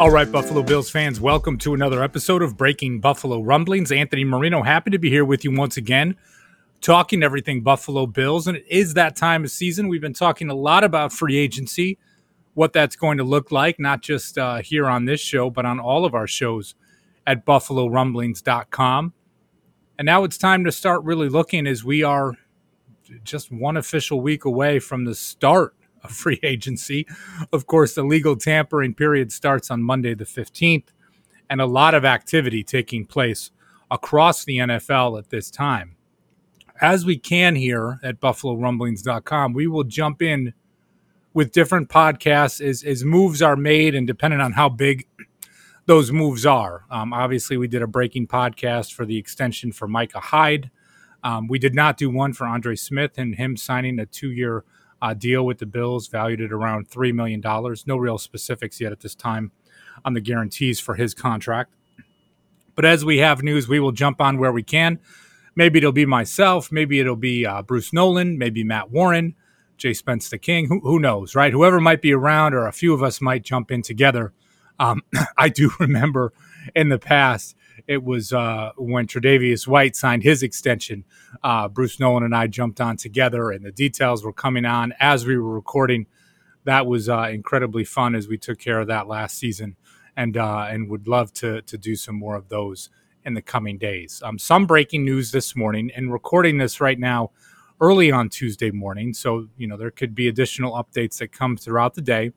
All right, Buffalo Bills fans, welcome to another episode of Breaking Buffalo Rumblings. Anthony Marino, happy to be here with you once again, talking everything Buffalo Bills. And it is that time of season. We've been talking a lot about free agency, what that's going to look like, not just uh, here on this show, but on all of our shows at BuffaloRumblings.com. And now it's time to start really looking as we are just one official week away from the start of free agency. Of course, the legal tampering period starts on Monday, the 15th, and a lot of activity taking place across the NFL at this time. As we can here at BuffaloRumblings.com, we will jump in with different podcasts as, as moves are made and depending on how big those moves are. Um, obviously, we did a breaking podcast for the extension for Micah Hyde. Um, we did not do one for Andre Smith and him signing a two year uh, deal with the Bills valued at around $3 million. No real specifics yet at this time on the guarantees for his contract. But as we have news, we will jump on where we can. Maybe it'll be myself. Maybe it'll be uh, Bruce Nolan. Maybe Matt Warren, Jay Spence the King. Who, who, knows, right? Whoever might be around, or a few of us might jump in together. Um, I do remember in the past it was uh, when Tre'Davious White signed his extension. Uh, Bruce Nolan and I jumped on together, and the details were coming on as we were recording. That was uh, incredibly fun as we took care of that last season, and uh, and would love to to do some more of those in the coming days. Um, some breaking news this morning, and recording this right now early on Tuesday morning, so you know there could be additional updates that come throughout the day.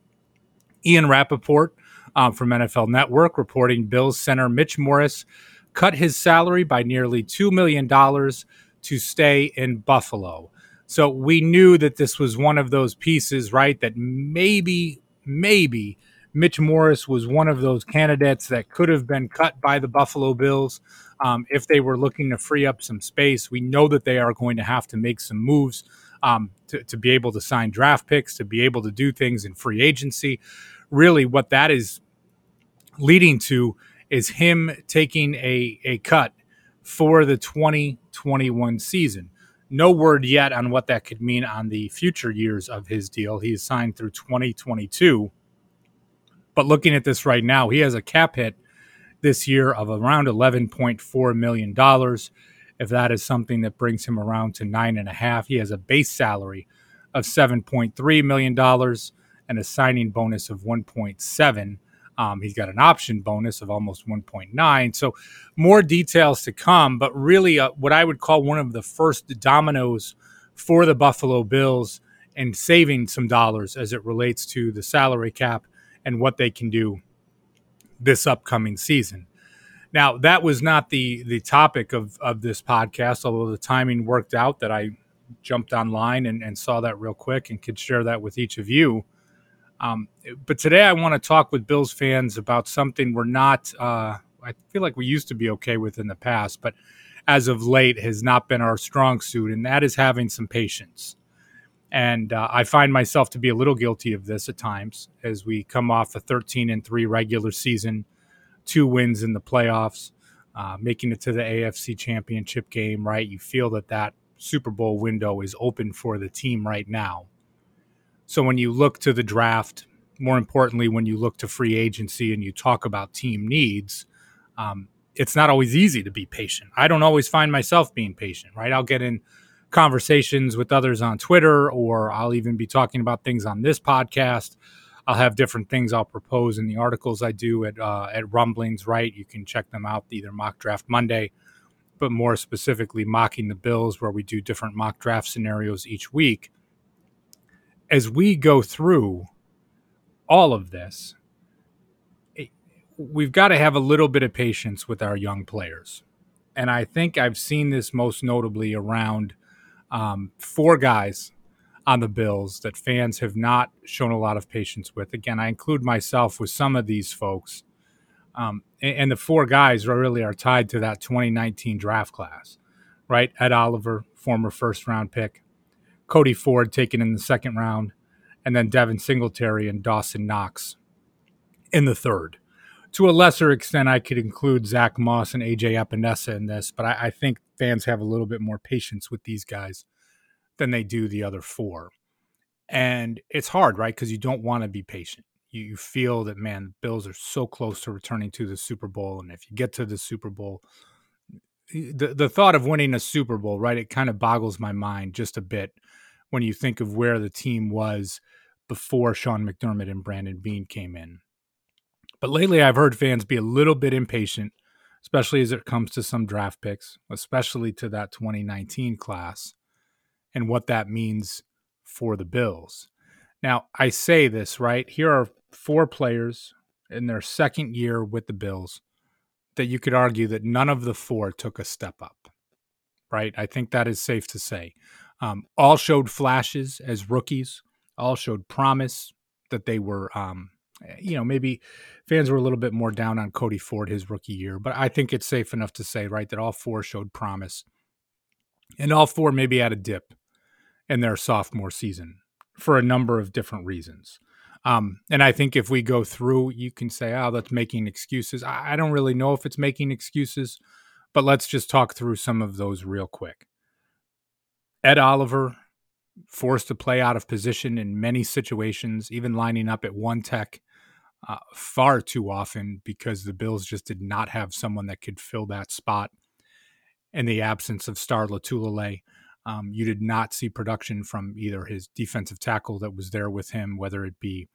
Ian Rapoport um, from NFL Network reporting Bills center Mitch Morse cut his salary by nearly $2 million to stay in Buffalo. So we knew that this was one of those pieces, right? That maybe, maybe Mitch Morse was one of those candidates that could have been cut by the Buffalo Bills um, if they were looking to free up some space. We know that they are going to have to make some moves um, to, to be able to sign draft picks, to be able to do things in free agency. Really, what that is leading to is him taking a, a cut for the 2021 season. No word yet on what that could mean on the future years of his deal. He is signed through 2022. But looking at this right now, he has a cap hit this year of around $11.4 million. If that is something that brings him around to nine and a half, he has a base salary of $7.3 million and a signing bonus of 1.7 um, he's got an option bonus of almost 1.9. So more details to come, but really uh, what I would call one of the first dominoes for the Buffalo Bills and saving some dollars as it relates to the salary cap and what they can do this upcoming season. Now, that was not the the topic of, of this podcast, although the timing worked out that I jumped online and, and saw that real quick and could share that with each of you. Um, but today I want to talk with Bills fans about something we're not, uh, I feel like we used to be okay with in the past, but as of late has not been our strong suit, and that is having some patience. And uh, I find myself to be a little guilty of this at times as we come off a 13 and 3 regular season, two wins in the playoffs, uh, making it to the AFC championship game, right? You feel that that Super Bowl window is open for the team right now. So when you look to the draft, more importantly, when you look to free agency and you talk about team needs, um, it's not always easy to be patient. I don't always find myself being patient, right? I'll get in conversations with others on Twitter, or I'll even be talking about things on this podcast. I'll have different things I'll propose in the articles I do at uh, at Rumblings. Right, you can check them out either Mock Draft Monday, but more specifically, Mocking the Bills, where we do different mock draft scenarios each week as we go through all of this, we've got to have a little bit of patience with our young players. And I think I've seen this most notably around um, four guys on the Bills that fans have not shown a lot of patience with. Again, I include myself with some of these folks. Um, and, and, the four guys really are tied to that 2019 draft class, right? Ed Oliver, former first round pick, Cody Ford taken in the second round, and then Devin Singletary and Dawson Knox in the third. To a lesser extent, I could include Zach Moss and AJ Epenesa in this, but I, I think fans have a little bit more patience with these guys than they do the other four. And it's hard, right? Because you don't want to be patient. you, you feel that man, the Bills are so close to returning to the Super Bowl, and if you get to the Super Bowl, the the thought of winning a Super Bowl, right? It kind of boggles my mind just a bit when you think of where the team was before Sean McDermott and Brandon Beane came in. But lately, I've heard fans be a little bit impatient, especially as it comes to some draft picks, especially to that 2019 class, and what that means for the Bills. Now, I say this, right? Here are four players in their second year with the Bills that you could argue that none of the four took a step up, right? I think that is safe to say. Um, all showed flashes as rookies, all showed promise that they were, um, you know, maybe fans were a little bit more down on Cody Ford his rookie year, but I think it's safe enough to say, right, that all four showed promise. And all four maybe had a dip in their sophomore season for a number of different reasons. Um, and I think if we go through, you can say, oh, that's making excuses. I, I don't really know if it's making excuses, but let's just talk through some of those real quick. Ed Oliver, forced to play out of position in many situations, even lining up at one tech uh, far too often because the Bills just did not have someone that could fill that spot in the absence of Star Lotulelei. Um, you did not see production from either his defensive tackle that was there with him, whether it be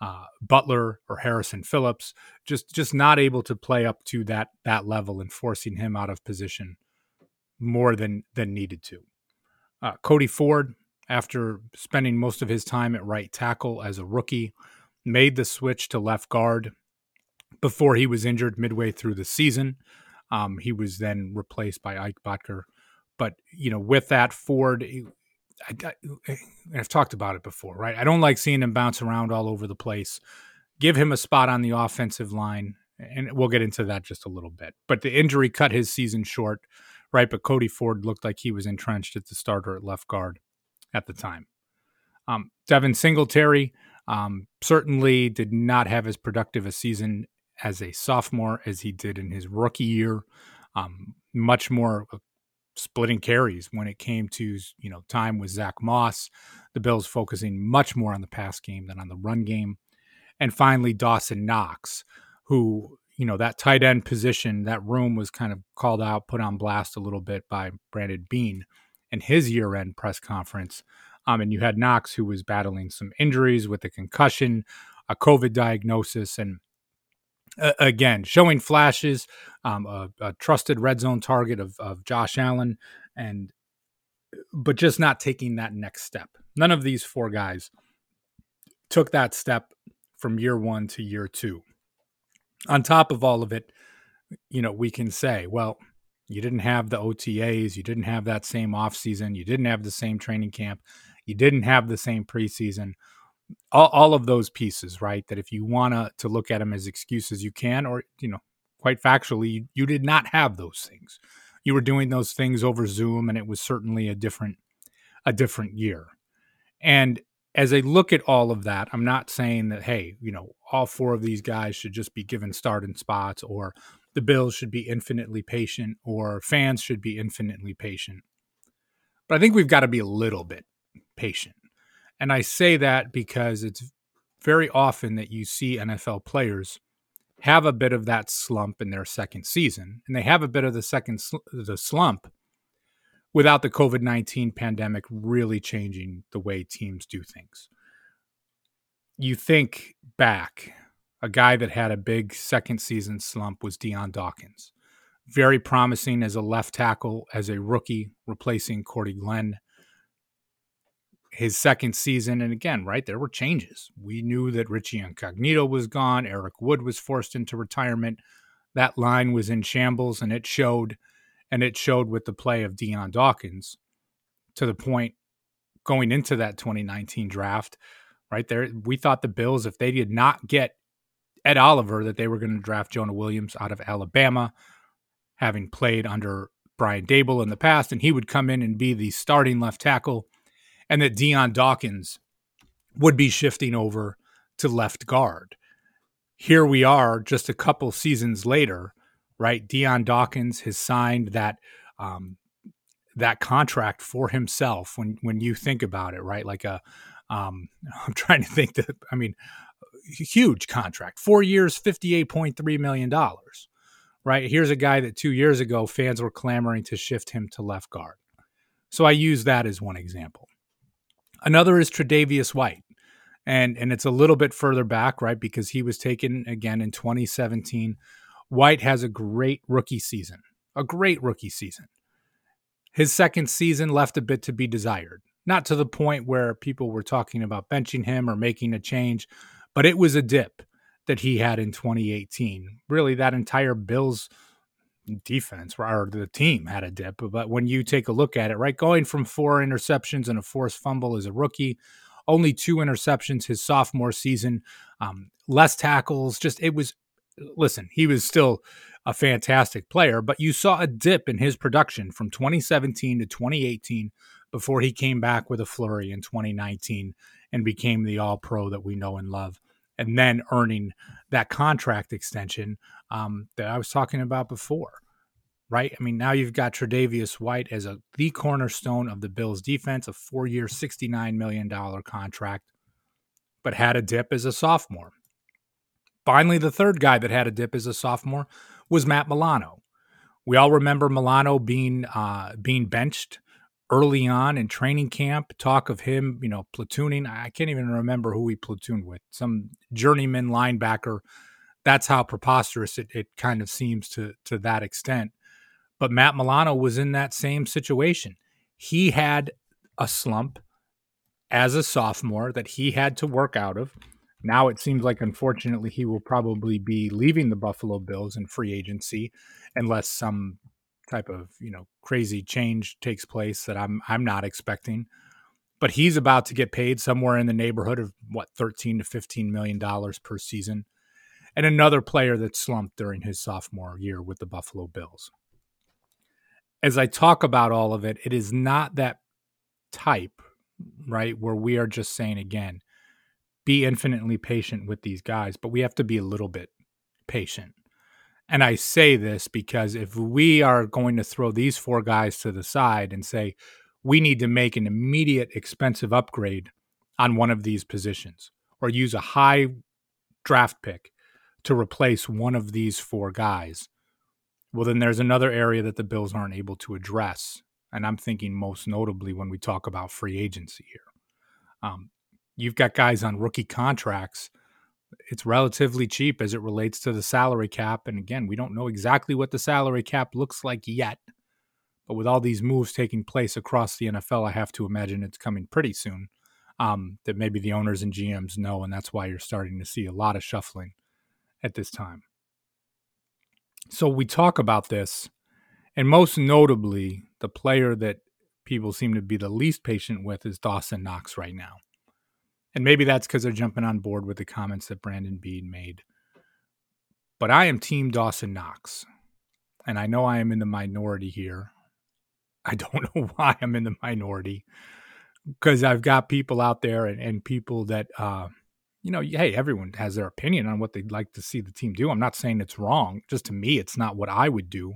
uh, Butler or Harrison Phillips, just just not able to play up to that that level and forcing him out of position more than than needed to. Uh, Cody Ford, after spending most of his time at right tackle as a rookie, made the switch to left guard before he was injured midway through the season. Um, he was then replaced by Ike Boettger but you know, with that Ford, I, have talked about it before, right? I don't like seeing him bounce around all over the place. Give him a spot on the offensive line, and we'll get into that just a little bit. But the injury cut his season short, right? But Cody Ford looked like he was entrenched at the starter at left guard at the time. Um, Devin Singletary um, certainly did not have as productive a season as a sophomore as he did in his rookie year. Um, much more splitting carries when it came to you know time with Zach Moss. The Bills focusing much more on the pass game than on the run game, and finally Dawson Knox, who you know that tight end position, that room was kind of called out, put on blast a little bit by Brandon Beane in his year-end press conference. Um, and you had Knox, who was battling some injuries with a concussion, a COVID diagnosis, and uh, again, showing flashes, um, a, a, trusted red zone target of, of Josh Allen, and but just not taking that next step. None of these four guys took that step from year one to year two. On top of all of it, you know, we can say, well, you didn't have the OTAs, you didn't have that same offseason, you didn't have the same training camp, you didn't have the same preseason all, all of those pieces, right? That if you want to look at them as excuses, you can, or you know, quite factually, you, you did not have those things. You were doing those things over Zoom, and it was certainly a different a different year. And as I look at all of that, I'm not saying that hey, you know, all four of these guys should just be given starting spots, or the Bills should be infinitely patient, or fans should be infinitely patient. But I think we've got to be a little bit patient and I say that because it's very often that you see NFL players have a bit of that slump in their second season, and they have a bit of the second sl- the slump without the COVID nineteen pandemic really changing the way teams do things. You think back, a guy that had a big second season slump was Dion Dawkins, very promising as a left tackle as a rookie, replacing Cordy Glenn his second season. And again, right, there were changes. We knew that Richie Incognito was gone, Eric Wood was forced into retirement. That line was in shambles, and it showed, and it showed with the play of Dion Dawkins to the point going into that 2019 draft, right there. We thought the Bills, if they did not get Ed Oliver, that they were going to draft Jonah Williams out of Alabama, having played under Brian Daboll in the past, and he would come in and be the starting left tackle and that Dion Dawkins would be shifting over to left guard. Here we are, just a couple seasons later, right? Dion Dawkins has signed that um, that contract for himself. When when you think about it, right? Like a, um, I'm trying to think that. I mean, huge contract, four years, $58.3 million, right? Here's a guy that two years ago fans were clamoring to shift him to left guard. So I use that as one example. Another is Tre'Davious White. And, and it's a little bit further back, right? Because he was taken again in 2017. White has a great rookie season, a great rookie season. His second season left a bit to be desired. Not to the point where people were talking about benching him or making a change, but it was a dip that he had in 2018. Really, that entire Bills defense or the team had a dip. But when you take a look at it, right, going from four interceptions and a forced fumble as a rookie, only two interceptions his sophomore season, um, less tackles, just it was. Listen, he was still a fantastic player, but you saw a dip in his production from 2017 to 2018 before he came back with a flurry in 2019 and became the all pro that we know and love. And then earning that contract extension um, that I was talking about before, right? I mean, now you've got Tre'Davious White as a the cornerstone of the Bills' defense, a four-year, $69 million contract, but had a dip as a sophomore. Finally, the third guy that had a dip as a sophomore was Matt Milano. We all remember Milano being uh, being benched early on in training camp, talk of him, you know, platooning. I can't even remember who he platooned with, some journeyman linebacker. That's how preposterous it, it kind of seems to to that extent. But Matt Milano was in that same situation. He had a slump as a sophomore that he had to work out of. Now it seems like, unfortunately, he will probably be leaving the Buffalo Bills in free agency unless some type of you know crazy change takes place that I'm I'm not expecting. But he's about to get paid somewhere in the neighborhood of what 13 to 15 million dollars per season. And another player that slumped during his sophomore year with the Buffalo Bills. As I talk about all of it, it is not that type, right, where we are just saying again, be infinitely patient with these guys, but we have to be a little bit patient and I say this because if we are going to throw these four guys to the side and say, we need to make an immediate expensive upgrade on one of these positions or use a high draft pick to replace one of these four guys, well, then there's another area that the Bills aren't able to address. And I'm thinking most notably when we talk about free agency here. Um, you've got guys on rookie contracts it's relatively cheap as it relates to the salary cap. And again, we don't know exactly what the salary cap looks like yet. But with all these moves taking place across the NFL, I have to imagine it's coming pretty soon. Um, that maybe the owners and GMs know, and that's why you're starting to see a lot of shuffling at this time. So we talk about this, and most notably, the player that people seem to be the least patient with is Dawson Knox right now. And maybe that's because they're jumping on board with the comments that Brandon Beane made. But I am Team Dawson Knox. And I know I am in the minority here. I don't know why I'm in the minority because I've got people out there and, and people that, uh, you know, hey, everyone has their opinion on what they'd like to see the team do. I'm not saying it's wrong. Just to me, it's not what I would do.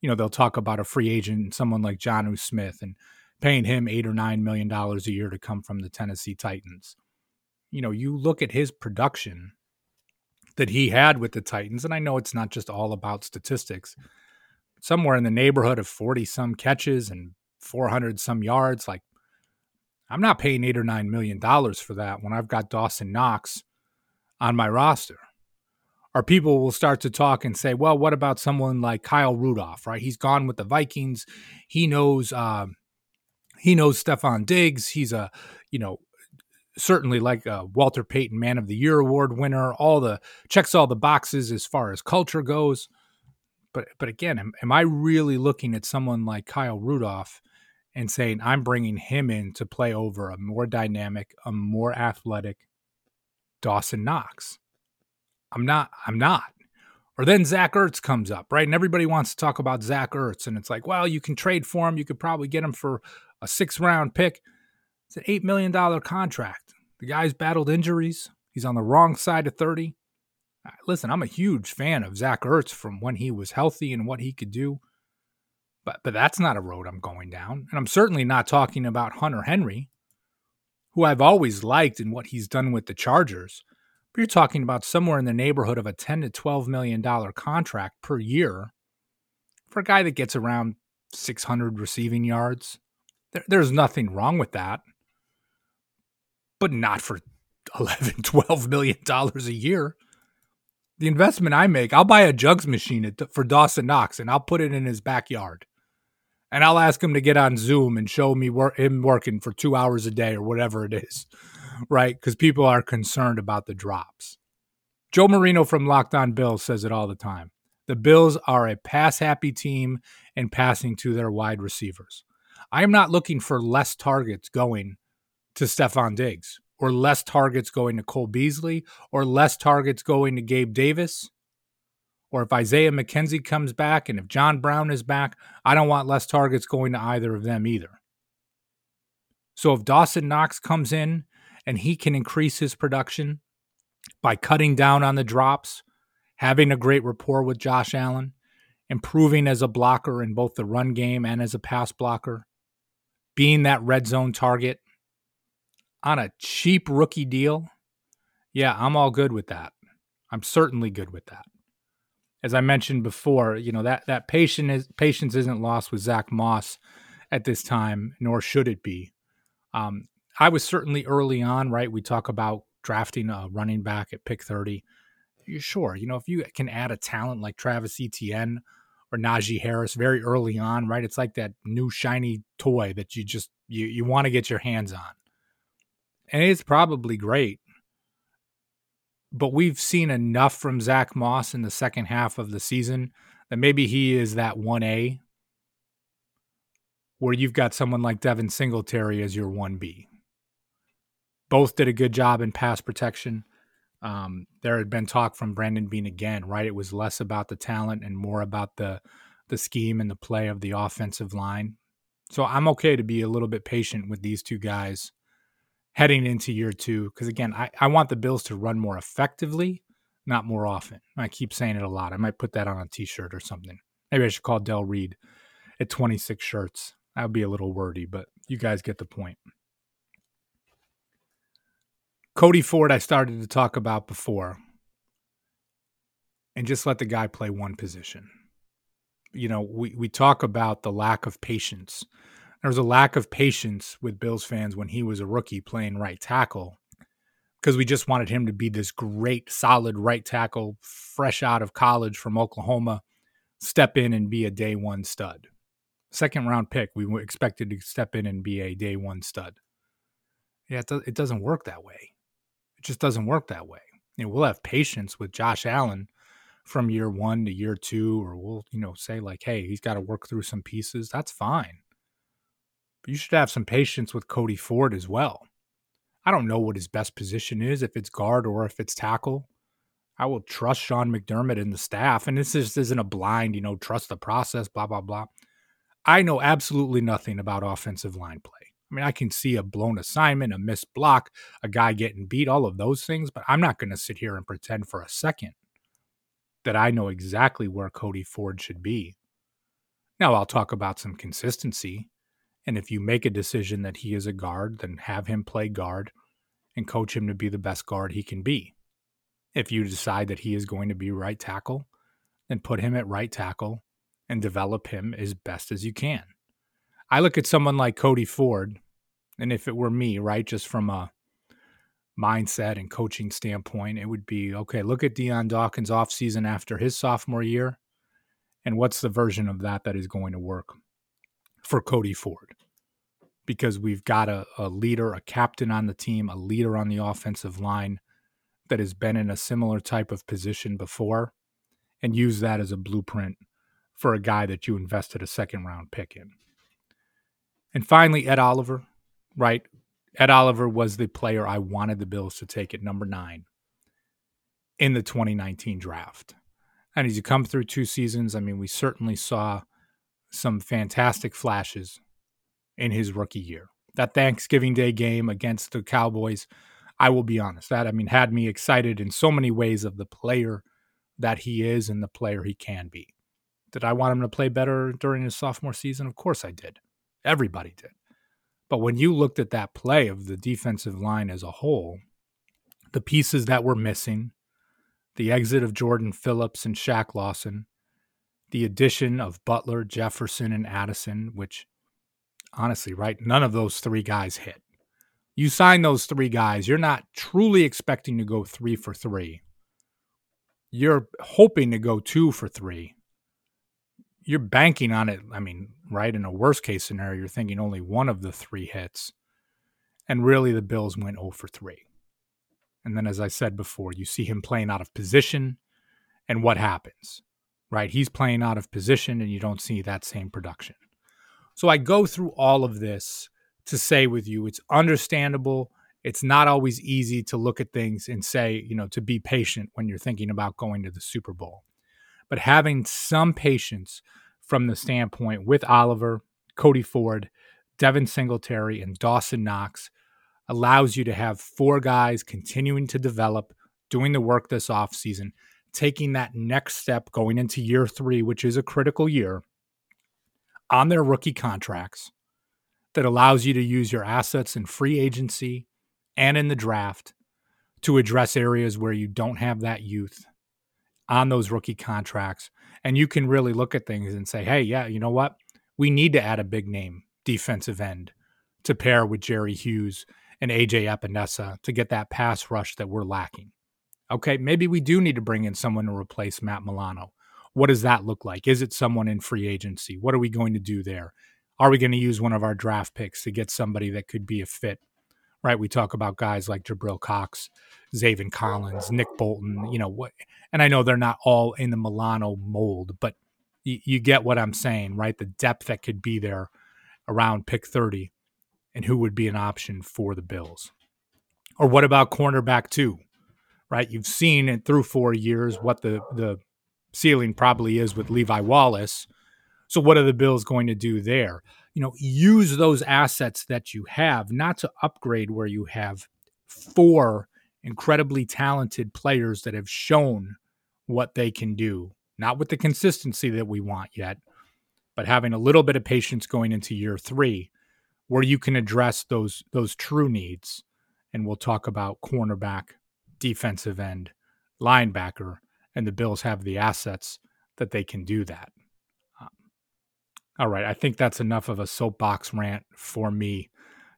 You know, they'll talk about a free agent, and someone like Jonnu Smith, and paying him eight or nine million dollars a year to come from the Tennessee Titans. You know, you look at his production that he had with the Titans, and I know it's not just all about statistics. Somewhere in the neighborhood of 40 some catches and 400 some yards. Like, I'm not paying eight or nine million dollars for that when I've got Dawson Knox on my roster. Or people will start to talk and say, well, what about someone like Kyle Rudolph, right? He's gone with the Vikings. He knows um, he knows Stefon Diggs. He's a, you know, certainly like a Walter Payton Man of the Year award winner. All the checks all the boxes as far as culture goes. But but again, am, am I really looking at someone like Kyle Rudolph and saying I'm bringing him in to play over a more dynamic, a more athletic Dawson Knox? I'm not. I'm not. Or then Zach Ertz comes up, right? And everybody wants to talk about Zach Ertz. And it's like, well, you can trade for him. You could probably get him for a six round pick. It's an $8 million contract. The guy's battled injuries. He's on the wrong side of 30. Uh, listen, I'm a huge fan of Zach Ertz from when he was healthy and what he could do. But, but that's not a road I'm going down. And I'm certainly not talking about Hunter Henry, who I've always liked and what he's done with the Chargers. But you're talking about somewhere in the neighborhood of a 10 to 12 million dollar contract per year for a guy that gets around 600 receiving yards. There, there's nothing wrong with that. But not for 11, 12 million dollars a year. The investment I make, I'll buy a jugs machine for Dawson Knox and I'll put it in his backyard. And I'll ask him to get on Zoom and show me wor- him working for two hours a day or whatever it is, right? Because people are concerned about the drops. Joe Marino from Locked On Bills says it all the time. The Bills are a pass happy team and passing to their wide receivers. I am not looking for less targets going to Stefon Diggs or less targets going to Cole Beasley or less targets going to Gabe Davis. Or if Isaiah McKenzie comes back and if John Brown is back, I don't want less targets going to either of them either. So if Dawson Knox comes in and he can increase his production by cutting down on the drops, having a great rapport with Josh Allen, improving as a blocker in both the run game and as a pass blocker, being that red zone target, on a cheap rookie deal, yeah, I'm all good with that. I'm certainly good with that. As I mentioned before, you know that that patience is, patience isn't lost with Zach Moss at this time, nor should it be. Um, I was certainly early on, right? We talk about drafting a running back at pick 30. You're sure, you know, if you can add a talent like Travis Etienne or Najee Harris very early on, right? It's like that new shiny toy that you just you you want to get your hands on and it's probably great. But we've seen enough from Zach Moss in the second half of the season that maybe he is that 1A where you've got someone like Devin Singletary as your 1B. Both did a good job in pass protection. Um, there had been talk from Brandon Beane again, right? It was less about the talent and more about the the scheme and the play of the offensive line. So I'm okay to be a little bit patient with these two guys heading into year two. Because again, I, I want the Bills to run more effectively, not more often. I keep saying it a lot. I might put that on a t shirt or something. Maybe I should call Del Reid at 26 shirts. That would be a little wordy, but you guys get the point. Cody Ford, I started to talk about before, and just let the guy play one position. You know, we, we talk about the lack of patience there was a lack of patience with Bills fans when he was a rookie playing right tackle because we just wanted him to be this great, solid right tackle, fresh out of college from Oklahoma, step in and be a day one stud. Second round pick, we expected to step in and be a day one stud. Yeah, it, do- it doesn't work that way. It just doesn't work that way. You know, we'll have patience with Josh Allen from year one to year two, or we'll, you know, say like, hey, he's got to work through some pieces. That's fine But you should have some patience with Cody Ford as well. I don't know what his best position is, if it's guard or if it's tackle. I will trust Sean McDermott and the staff. And this just isn't a blind, you know, trust the process, blah, blah, blah. I know absolutely nothing about offensive line play. I mean, I can see a blown assignment, a missed block, a guy getting beat, all of those things, but I'm not going to sit here and pretend for a second that I know exactly where Cody Ford should be. Now, I'll talk about some consistency. And if you make a decision that he is a guard, then have him play guard and coach him to be the best guard he can be. If you decide that he is going to be right tackle, then put him at right tackle and develop him as best as you can. I look at someone like Cody Ford, and if it were me, right, just from a mindset and coaching standpoint, it would be okay, look at Dion Dawkins' offseason after his sophomore year, and what's the version of that that is going to work for Cody Ford because we've got a, a, leader, a captain on the team, a leader on the offensive line that has been in a similar type of position before and use that as a blueprint for a guy that you invested a second round pick in. And finally, Ed Oliver, right? Ed Oliver was the player I wanted the Bills to take at number nine in the 2019 draft. And as you come through two seasons, I mean, we certainly saw some fantastic flashes in his rookie year. That Thanksgiving Day game against the Cowboys, I will be honest, that I mean had me excited in so many ways of the player that he is and the player he can be. Did I want him to play better during his sophomore season? Of course I did. Everybody did. But when you looked at that play of the defensive line as a whole, the pieces that were missing, the exit of Jordan Phillips and Shaq Lawson, the addition of Butler, Jefferson, and Addison, which honestly, right, none of those three guys hit. You sign those three guys, you're not truly expecting to go three for three. You're hoping to go two for three. You're banking on it. I mean, right, in a worst case scenario, you're thinking only one of the three hits. And really, the Bills went 0 for 3. And then, as I said before, you see him playing out of position. And what happens? Right? He's playing out of position, and you don't see that same production. So I go through all of this to say with you, it's understandable. It's not always easy to look at things and say, you know, to be patient when you're thinking about going to the Super Bowl. But having some patience from the standpoint with Oliver, Cody Ford, Devin Singletary, and Dawson Knox allows you to have four guys continuing to develop, doing the work this offseason, taking that next step going into year three, which is a critical year, on their rookie contracts that allows you to use your assets in free agency and in the draft to address areas where you don't have that youth on those rookie contracts. And you can really look at things and say, hey, yeah, you know what? We need to add a big name defensive end to pair with Jerry Hughes and AJ Epenesa to get that pass rush that we're lacking. Okay, maybe we do need to bring in someone to replace Matt Milano. What does that look like? Is it someone in free agency? What are we going to do there? Are we going to use one of our draft picks to get somebody that could be a fit? Right? We talk about guys like Jabril Cox, Zaven Collins, Nick Bolton, you know, what and I know they're not all in the Milano mold, but you, you get what I'm saying, right? The depth that could be there around pick 30 and who would be an option for the Bills. Or what about cornerback two? Right? You've seen it through four years what the the ceiling probably is with Levi Wallace. So what are the Bills going to do there? You know, use those assets that you have, not to upgrade where you have four incredibly talented players that have shown what they can do, not with the consistency that we want yet, but having a little bit of patience going into year three where you can address those those true needs. And we'll talk about cornerback, defensive end, linebacker, and the Bills have the assets that they can do that. All right, I think that's enough of a soapbox rant for me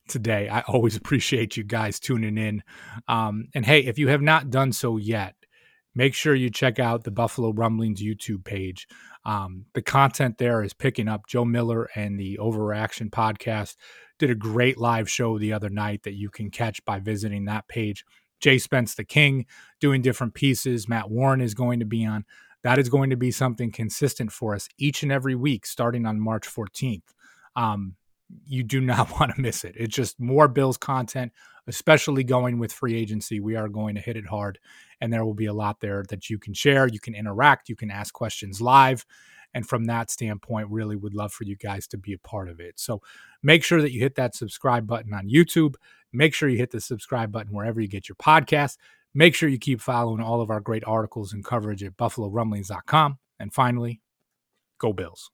today. I always appreciate you guys tuning in. Um, and hey, if you have not done so yet, make sure you check out the Buffalo Rumblings YouTube page. Um, the content there is picking up. Joe Miller and the Overreaction podcast did a great live show the other night that you can catch by visiting that page. Jay Spence the King doing different pieces. Matt Warren is going to be on. That is going to be something consistent for us each and every week starting on March 14th. Um, you do not want to miss it. It's just more Bills content, especially going with free agency. We are going to hit it hard, and there will be a lot there that you can share. You can interact, you can ask questions live. And from that standpoint, really would love for you guys to be a part of it. So make sure that you hit that subscribe button on YouTube. Make sure you hit the subscribe button wherever you get your podcast. Make sure you keep following all of our great articles and coverage at buffalorumblings.com. And finally, go Bills.